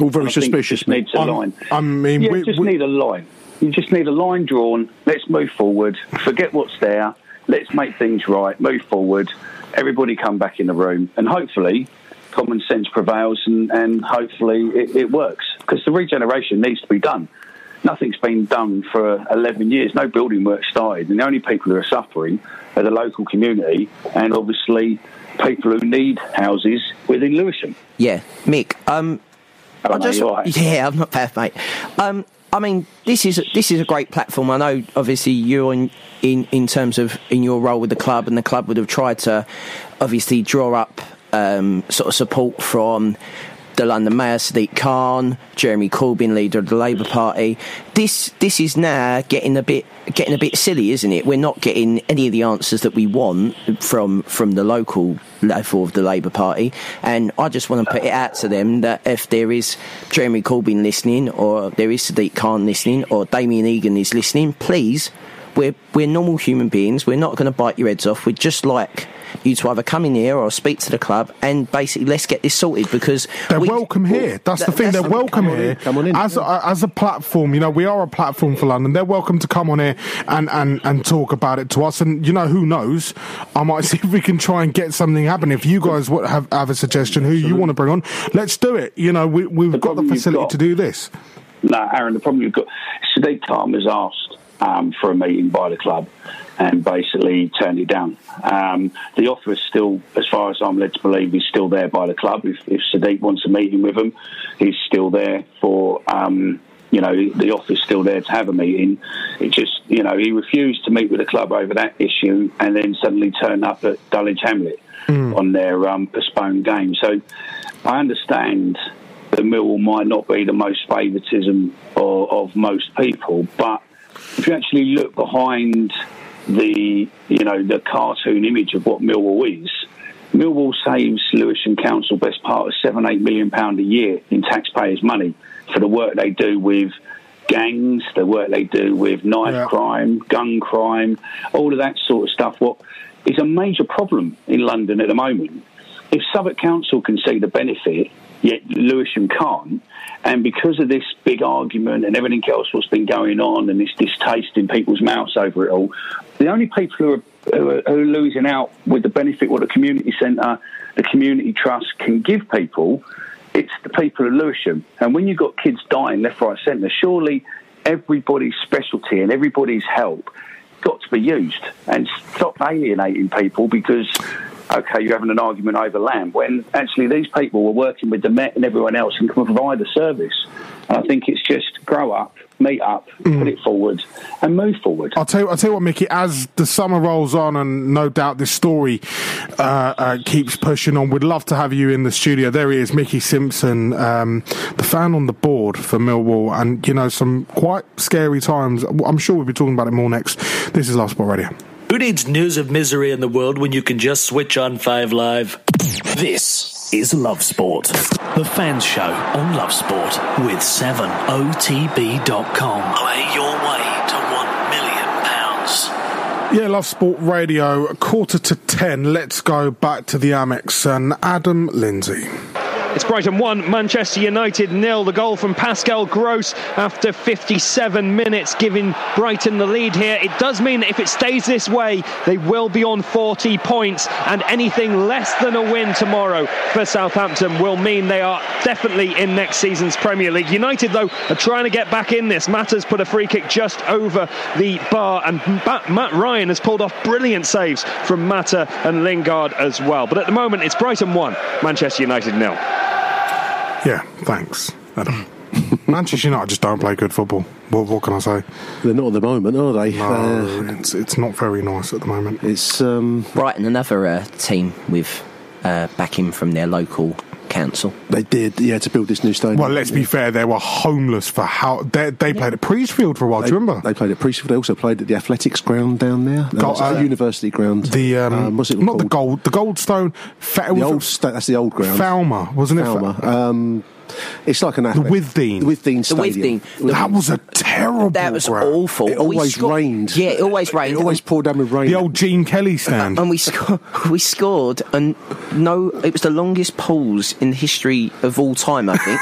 All very suspicious. Just needs a I'm, line. I mean, yeah, we, just we, need a line. You just need a line drawn. Let's move forward. Forget what's there. Let's make things right. Move forward. Everybody come back in the room, and hopefully, common sense prevails, and, and hopefully it, it works because the regeneration needs to be done nothing's been done for 11 years. No building work started, and the only people who are suffering are the local community and obviously people who need houses within Lewisham. Yeah, Mick. Um, Hello, I just, mate, yeah, I'm not bad, mate. Um, I mean, this is this is a great platform. I know, obviously, you're in, in in terms of in your role with the club, and the club would have tried to obviously draw up um, sort of support from the London Mayor Sadiq Khan, Jeremy Corbyn, leader of the Labour Party. This this is now getting a bit getting a bit silly, isn't it? We're not getting any of the answers that we want from from the local level of the Labour Party, and I just want to put it out to them that if there is Jeremy Corbyn listening, or there is Sadiq Khan listening, or Damien Egan is listening, please. We're, we're normal human beings. We're not going to bite your heads off. We're just like you to either come in here or speak to the club and basically let's get this sorted because they're we, welcome here. That's the thing. That's they're welcome here come on in. as a, as a platform. You know, we are a platform for London. They're welcome to come on here and, and, and talk about it to us. And you know, who knows? I might see if we can try and get something happen. If you guys have have a suggestion who you want to bring on, let's do it. You know, we, we've the got the facility got, to do this. No, Aaron. The problem you've got, Sadiq Khan has asked um, for a meeting by the club and basically turned it down. Um, the offer is still, as far as I'm led to believe, is still there by the club. If, if Sadiq wants a meeting with him, he's still there for. Um, you know, the offer is still there to have a meeting. It just, you know, he refused to meet with the club over that issue and then suddenly turned up at Dulwich Hamlet mm. on their um, postponed game. So I understand that Millwall might not be the most favouritism of, of most people, but if you actually look behind the you know the cartoon image of what Millwall is. Millwall saves Lewisham Council best part of seven eight million pound a year in taxpayers' money for the work they do with gangs, the work they do with knife yeah. crime, gun crime, all of that sort of stuff. What is a major problem in London at the moment? If Southwark Council can see the benefit, yet Lewisham can't, and because of this big argument and everything else what's been going on and this distaste in people's mouths over it all, the only people who are, who are, who are losing out with the benefit what the community centre, the community trust can give people, it's the people of Lewisham. And when you've got kids dying left, right, centre, surely everybody's specialty and everybody's help got to be used and stop alienating people because okay, you're having an argument over land, when actually these people were working with the Met and everyone else and can provide a service. And I think it's just grow up, meet up, mm. put it forward, and move forward. I'll tell you, I'll tell you what, Mickey. As the summer rolls on, and no doubt this story uh, uh, keeps pushing on, we'd love to have you in the studio. There he is, Mickey Simpson, um, the fan on the board for Millwall, and you know some quite scary times. I'm sure we'll be talking about it more next. This is Last Sport Radio. Who needs news of misery in the world when you can just switch on 5 Live? This is Love Sport, the fans show on Love Sport with 7otb.com. Play your way to 1 million pounds. Yeah, Love Sport Radio, quarter to 10. Let's go back to the Amex and Adam Lindsay. It's Brighton 1, Manchester United nil. The goal from Pascal Gross after 57 minutes, giving Brighton the lead here. It does mean that if it stays this way, they will be on 40 points, and anything less than a win tomorrow for Southampton will mean they are definitely in next season's Premier League. United, though, are trying to get back in this. Mata's put a free kick just over the bar, and Matt Ryan has pulled off brilliant saves from Mata and Lingard as well. But at the moment, it's Brighton 1, Manchester United nil. Yeah, thanks, Adam. Manchester United just don't play good football. What, what can I say? They're not at the moment, are they? No, Uh, it's it's not very nice at the moment. It's um, Brighton, another uh, team with uh, backing from their local council. they did, yeah, to build this new stadium. Well, let's be fair. They were homeless for how they, they played at Priestfield for a while. They, Do you remember? They played at Priestfield. They also played at the athletics ground down there. Go- That's a uh, university ground. The um, what's it not called? the gold, the Goldstone. Fa- The old sta- that's the old ground. Falmer, wasn't it? Falmer. Um, it's like an The athletic. Withdean. The Withdean The Stadium. Withdean. That was a terrible. That was ground. awful. It always sco- rained. Yeah, it always rained. It always poured down with rain. The old Gene Kelly stand. and we sco- we scored, and no, it was the longest pause in the history of all time. I think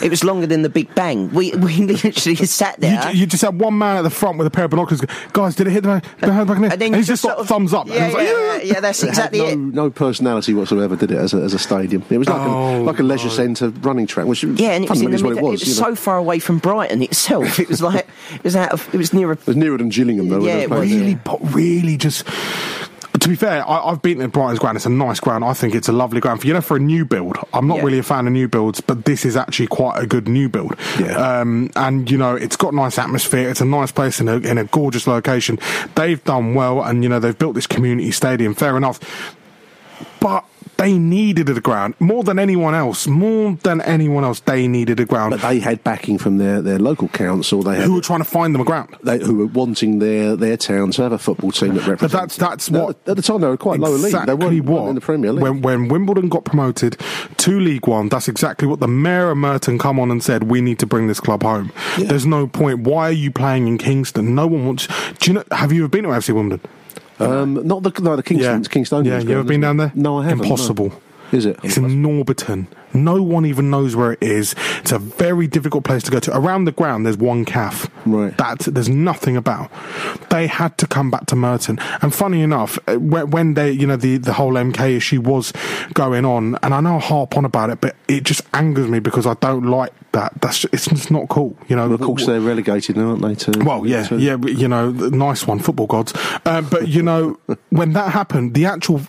it was longer than the Big Bang. We we literally sat there. ju- you just had one man at the front with a pair of binoculars. go, Guys, did it hit the back, behind the back of? And then And you he's just just got sort of- thumbs up. Yeah, And he was yeah, like, yeah, yeah, that's It exactly no, it. no personality whatsoever, did it, as a, as a stadium? It was like, Oh, a, like a leisure centre running track, which Yeah, and it was in the is what it was. It was you know. so far away from Brighton itself. It was like it was out of. It was near. It was nearer than Gillingham, though. Yeah, it was, there. really, po- really just. To be fair, I, I've been at Brighton's ground. It's a nice ground. I think it's a lovely ground for you know for a new build. I'm not Yeah. really a fan of new builds, but this is actually quite a good new build. Yeah. Um, and you know, it's got nice atmosphere. It's a nice place in a in a gorgeous location. They've done well, and you know they've built this community stadium. Fair enough, but. They needed a ground more than anyone else. More than anyone else, they needed a ground. But they had backing from their, their local council. They had Who were trying to find them a ground? they, who were wanting their, their town to have a football team that But represents. that's that's At what the- at the time they were quite lower league. They Exactly weren't, what in the Premier League. When, when Wimbledon got promoted to League One, that's exactly what the mayor of Merton come on and said. We need to bring this club home. There's no point. Why are you playing in Kingston? No one wants. Do you know? Have you ever been to FC Wimbledon? Um, not the no, the Kingston, Kingstonians. Yeah, you ever been down there? No, I haven't. no. Is it? It's in Norbiton. No one even knows where it is. It's a very difficult place to go to. Around the ground, there's one calf. Right. That there's nothing about. They had to come back to Merton. And funny enough, uh, when they, you know, the the whole MK issue was going on, and I know I harp on about it, but it just angers me because I don't like that. That's just, it's just not cool. You know. Well, of course, they're relegated, now, aren't they? To, Well, yeah, to- yeah, you know, nice one, football gods. Uh, but you know, when that happened, the actual,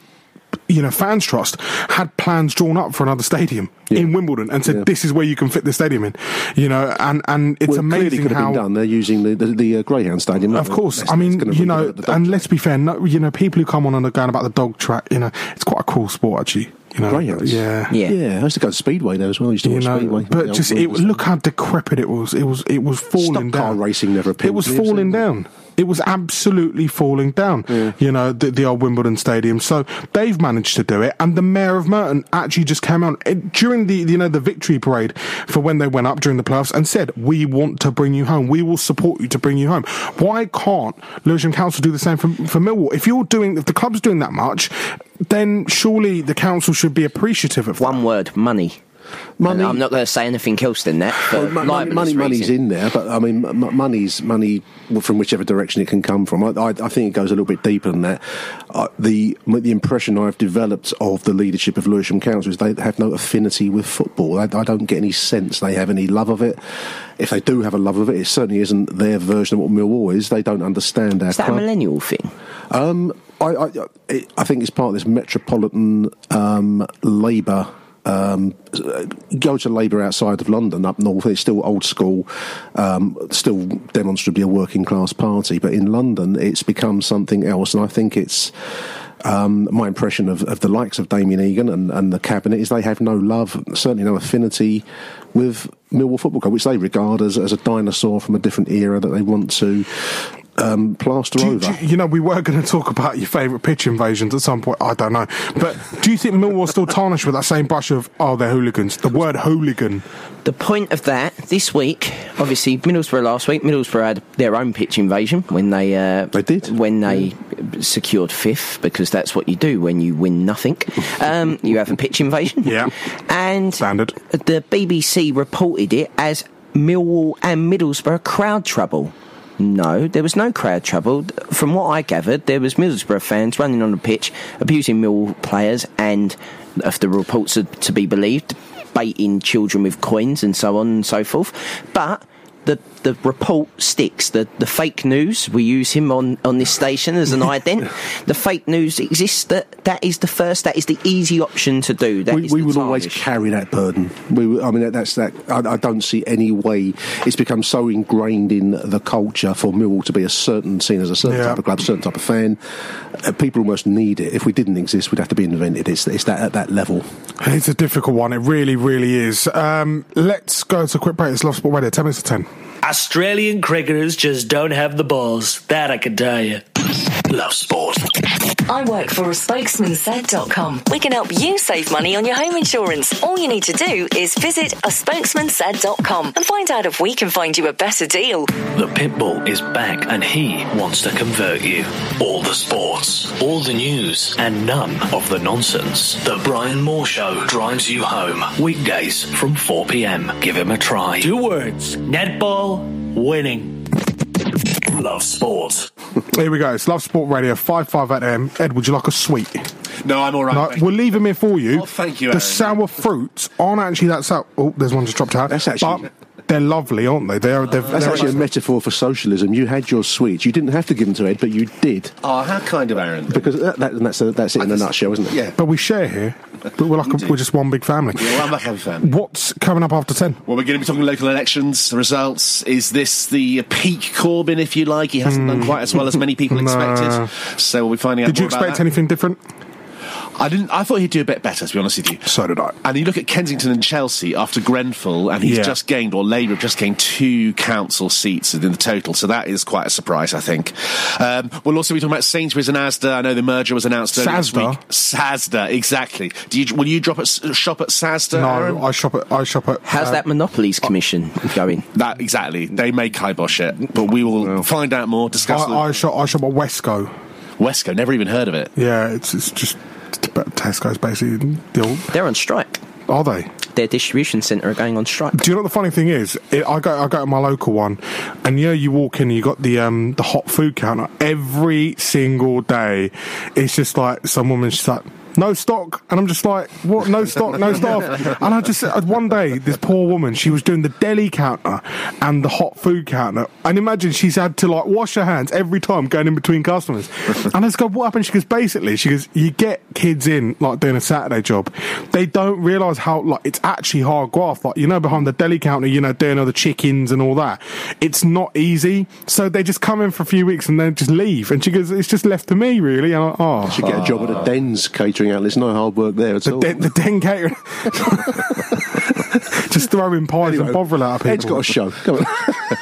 you know, fans trust had plans drawn up for another stadium in Wimbledon, and said Yeah. this is where you can fit the stadium in. You know, and and it's well, it amazing could have how. been done. They're using the the, the uh, Greyhound Stadium. Of course, I mean, you know, the dog and let's be fair, no, you know, people who come on and are going about the dog track, you know, it's quite a cool sport actually. You know, Greyhounds. yeah, Yeah. Yeah, I used to go to Speedway there as well. I used to you watch know, Speedway. but just it, Wimbledon look how decrepit it was. It was it was falling Stock car racing never appealed It was to me, I've falling seen that. down. It was absolutely falling down. You know the, the old Wimbledon Stadium. So they've managed to do it, and the mayor of Merton actually just came out eh, during the you know the victory parade for when they went up during the playoffs and said, "We want to bring you home. We will support you to bring you home." Why can't Lewisham Council do the same for, for Millwall? If you're doing, if the club's doing that much, then surely the council should be appreciative of that. One word: money. Money. And I'm not going to say anything else than that. Well, mo- money, money, money's in there, but I mean, m- money's money from whichever direction it can come from. I, I, I think it goes a little bit deeper than that. Uh, the the impression I've developed of the leadership of Lewisham Council is they have no affinity with football. I, I don't get any sense they have any love of it. If they do have a love of it, it certainly isn't their version of what Millwall is. They don't understand our Is that a millennial thing? Um, I, I, I think it's part of this metropolitan um, Labour. Um, go to Labour outside of London, up north, it's still old school, um, still demonstrably a working class party. But in London, it's become something else, and I think it's. Um, my impression of, of the likes of Damien Egan and, and the cabinet is they have no love, certainly no affinity with Millwall Football Club, which they regard as, as a dinosaur from a different era that they want to um, plaster Do you, over. do you- you know, we were going to talk about your favourite pitch invasions at some point. I don't know. But do you think Millwall still tarnished with that same brush of, oh, they're hooligans? The word hooligan. The point of that this week, obviously Middlesbrough last week. Middlesbrough had their own pitch invasion when they uh, They did. when they secured fifth because that's what you do when you win nothing. Um, you have a pitch invasion. Yeah. And Standard. the BBC reported it as Millwall and Middlesbrough crowd trouble. No, there was no crowd trouble. From what I gathered, there was Middlesbrough fans running on the pitch, abusing Mill players, and if the reports are to be believed, baiting children with coins and so on and so forth. But the the report sticks. The the fake news we use him on, on this station as an ident. the fake news exists. That that is the first. That is the easy option to do. That we is we the will always carry that burden. We, I mean, that- that's that. I, I don't see any way. It's become so ingrained in the culture for Millwall to be a certain seen as a certain Yeah. type of club, certain type of fan. Uh, people almost need it. If we didn't exist, we'd have to be invented. It's, it's that at that level. It's a difficult one. It really, really is. Um, let's go to a quick break. It's Love Sport Radio. Ten minutes to ten. Australian cricketers just don't have the balls. That I can tell you. Love sport. I work for a spokesmansaid.com. We can help you save money on your home insurance. All you need to do is visit a spokesmansaid.com and find out if we can find you a better deal. The Pitbull is back and he wants to convert you. All the sports, all the news, and none of the nonsense. The Brian Moore Show drives you home. Weekdays from 4 p.m. Give him a try. Two words netball, winning. Love sport. Here we go. It's Love Sport Radio. Five five at M. Ed, would you like a sweet? No, I'm all right. We'll leave them here for you. Oh, thank you, The Aaron. sour fruits aren't actually that sour. Oh, there's one just dropped out. That's actually- But they're lovely, aren't they? They're. they're That's they're actually a metaphor for socialism. You had your sweets. You didn't have to give them to Ed, but you did. Oh, how kind of Aaron. Because that, that, that's, a, that's it in a nutshell, isn't it? Yeah. But we share here. But we're like a, we're just one big family. Yeah, well, I'm a happy fan. What's coming up after ten? Well, we're going to be talking local elections, the results. Is this the peak Corbyn, if you like? He hasn't done quite as well as many people Hmm. Nah. expected. So we'll be finding out Did you more about expect that. anything different? I didn't. I thought he'd do a bit better, to be honest with you. So did I. And you look at Kensington and Chelsea after Grenfell, and he's Yeah. just gained, or Labour have just gained two council seats in the total. So that is quite a surprise, I think. Um, we'll also be talking about Sainsbury's and Asda. I know the merger was announced earlier this Sasda? week. Sasda, exactly. Do you, will you drop at, shop at Sasda? No, Aaron? I shop at. I shop at. How's uh, that Monopolies Commission going? That exactly. They may kibosh it, but we will find out more. Discuss. I, I shop. I shop at Wesco. Wesco. Never even heard of it. Yeah, it's it's just it's about Tesco's basically. The old, They're on strike. are they? Their distribution centre are going on strike. Do you know what the funny thing is? It, I go I go to my local one, and you know you walk in, and you got the um the hot food counter every single day. It's just like some woman. She's like. No stock, and I'm just like, what? No stock, no staff. And I just uh, one day, this poor woman, she was doing the deli counter and the hot food counter, and imagine she's had to like wash her hands every time going in between customers. And I just go, what happened? She goes, basically, she goes, you get kids in like doing a Saturday job, they don't realise how like it's actually hard graft. Like you know, behind the deli counter, you know, doing all the chickens and all that. It's not easy. So they just come in for a few weeks and then just leave. And she goes, it's just left to me, really. And I'm like, oh, Should get a job at a Dens catering outlet. There's no hard work there at the, all. den, the den catering. just throwing pies and bovril out of people. Ed's got a show. Come on.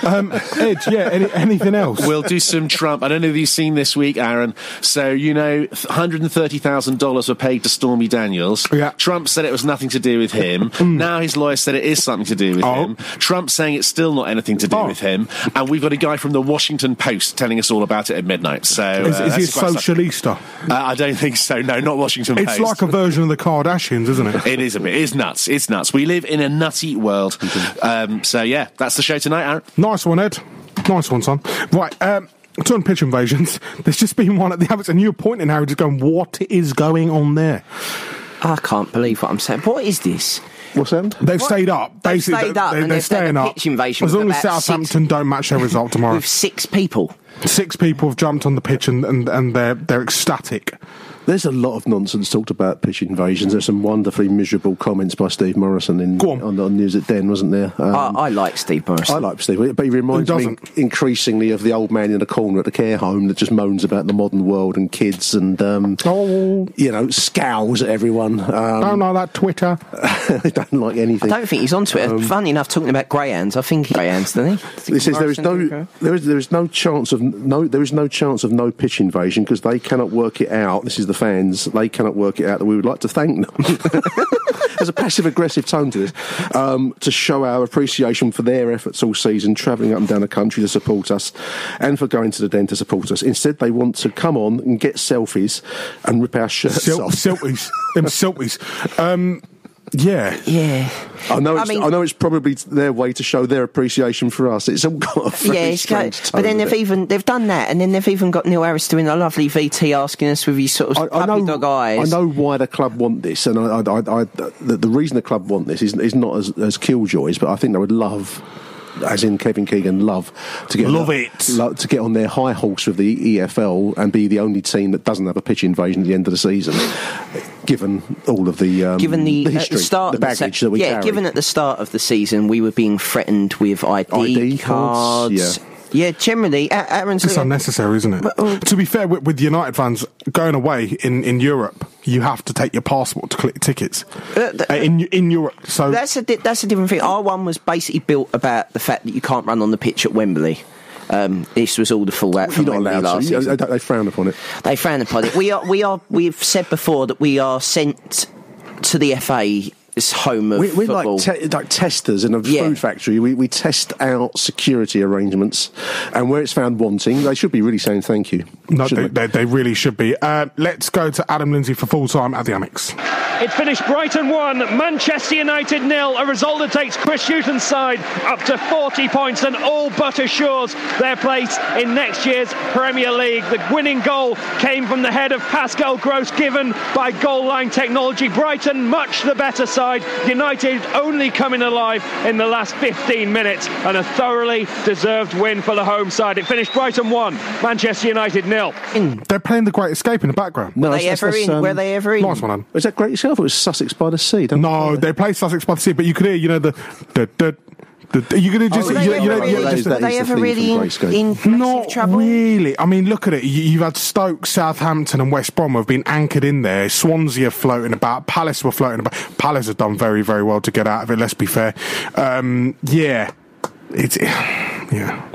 Um, Ed, yeah. Any, anything else? We'll do some Trump. I don't know if you've seen this week, Aaron. So, you know, $130,000 were paid to Stormy Daniels. Yeah. Trump said it was nothing to do with him. now his lawyer said it is something to do with Oh. him. Trump saying it's still not anything to do Oh. with him. And we've got a guy from the Washington Post telling us all about it at midnight. So, is, uh, is he a that's quite something. socialista? Uh, I don't think so. No, not Washington It's Post. like a version of the Kardashians, isn't it? It is a bit. It's nuts. It's nuts. We live in a nutty world. Um, so yeah, that's the show tonight, Aaron. Nice one, Ed. Nice one, son. Right, um, turn pitch invasions. There's just been one at the Abbots, and you were pointing, Harry, just going, what is going on there? I can't believe what I'm saying. What is this? What's happened? They've stayed up. They've Basically, stayed up they, and are they've staying a up. pitch invasion As long as about Southampton don't match their result tomorrow. With six people. Six people have jumped on the pitch and, and, and they're, they're ecstatic. There's a lot of nonsense talked about pitch invasions. There's some wonderfully miserable comments by Steve Morrison in, on. on, on News at Den, wasn't there? Um, I, I like Steve Morrison. I like Steve, but he reminds me increasingly of the old man in the corner at the care home that just moans about the modern world and kids and, um, Oh, you know, scowls at everyone. Um, don't like that Twitter. they don't like anything. I don't think he's onto it. Funny enough, talking about greyhounds, I think he's greyhounds, doesn't he? I think This is there is no there is there is no chance of no there is no chance of no pitch invasion because they cannot work it out. This is the the fans, they cannot work it out that we would like to thank them. There's a passive aggressive tone to this um, to show our appreciation for their efforts all season, travelling up and down the country to support us, and for going to the den to support us. Instead, they want to come on and get selfies and rip our shirts Sil- off. Silties. Them silties. Um, yeah. Yeah. I know. I It's, I, mean- know it's probably their way to show their appreciation for us. It's all got a very yeah, it's strange tone But then they've it. even they've done that, and then they've even got Neil Harris doing a lovely VT asking us with his sort of I, I know, dog eyes. I know why the club want this, and I, I, I, I, the, the reason the club want this is, is not as, as killjoys, but I think they would love, as in Kevin Keegan, love to get Love on, it. lo- to get on their high horse with the EFL and be the only team that doesn't have a pitch invasion at the end of the season, given all of the um, Given the, history, the start, the of the baggage se- that we yeah, carry. given at the start of the season we were being threatened with ID, ID cards. cards, yeah. Generally, A- Aaron's It's unnecessary, isn't it? uh, to be fair, with, with United fans going away in, in Europe, you have to take your passport to collect tickets Uh, th- Uh, in in Europe. So That's a di- that's a different thing. Our one was basically built about the fact that you can't run on the pitch at Wembley. Um, this was all the fallout from You're not allowed last to. They, they frown upon it. They frown upon it. We are we are we've said before that we are sent to the FA as home of We, we're football. like, te- like testers in a Yeah. food factory. We, we test out security arrangements, and where it's found wanting, they should be really saying thank you. no, they, they, they really should be. Uh, let's go to Adam Lindsay for full time at the Amex. It finished Brighton 1, Manchester United nil. A result that takes Chris Hughton's side up to 40 points and all but assures their place in next year's Premier League. The winning goal came from the head of Pascal Gross, given by goal line technology. Brighton, much the better side. United only coming alive in the last 15 minutes and a thoroughly deserved win for the home side. It finished Brighton 1, Manchester United nil. They're playing the Great Escape in the background. No, Were they ever in? um, Were they ever in? Nice one, Adam. Was that great yourself? It was Sussex by the Sea. Don't No, they play Sussex by the Sea, but you could hear, you know, the. the, the the, you could just, Were they you, you know, you really, just, were they is the ever really in, Grayscape. in Not trouble? really. I mean, look at it. You, you've had Stoke, Southampton, and West Brom have been anchored in there. Swansea are floating about. Palace were floating about. Palace have done very, very well to get out of it. Let's be fair. Um, yeah, it's yeah.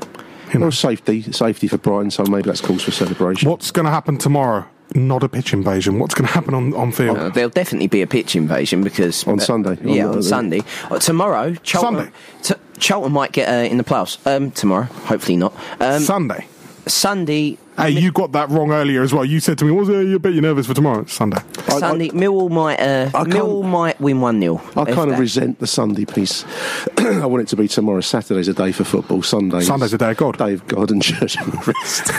Well, safety, safety for Brighton, so maybe that's cause for celebration. What's going to happen tomorrow? Not a pitch invasion. What's going to happen on on field? Uh, there'll definitely be a pitch invasion because On Sunday. Yeah, On on, Sunday. Uh, tomorrow, Charlton, Sunday. T- Charlton might get uh, in the playoffs. Um, tomorrow, hopefully not. Um, Sunday. Sunday. Hey, you got that wrong earlier as well. You said to me, "Was it? You bet you're nervous for tomorrow." It's Sunday. I- Sunday, Millwall might uh, I Millwall might win one 0 I kind of resent the Sunday piece. I want it to be tomorrow. Saturday's a day for football. Sunday. Sunday's a day of God. Day of God and church and rest.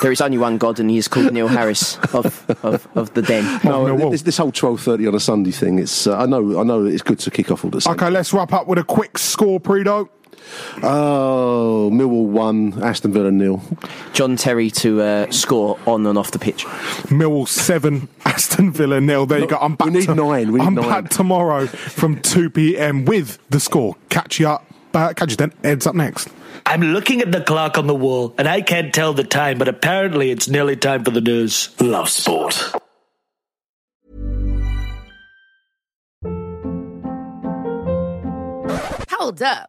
There is only one God, and he is called Neil Harris of, of, of the Den. no, Millwall. this, this whole twelve thirty on a Sunday thing. It's uh, I know I know it's good to kick off all the same. Okay, let's wrap up with a quick score, Predo. Oh, Millwall one, Aston Villa nil. John Terry to uh, score on and off the pitch. Millwall seven, Aston Villa nil. There you go. I'm back. we need to- nine, we need I'm nine. back tomorrow from two p.m. with the score. Catch you up. Uh, catch you then. Ed's up next. I'm looking at the clock on the wall, and I can't tell the time, but apparently it's nearly time for the news. Love sport. Hold up.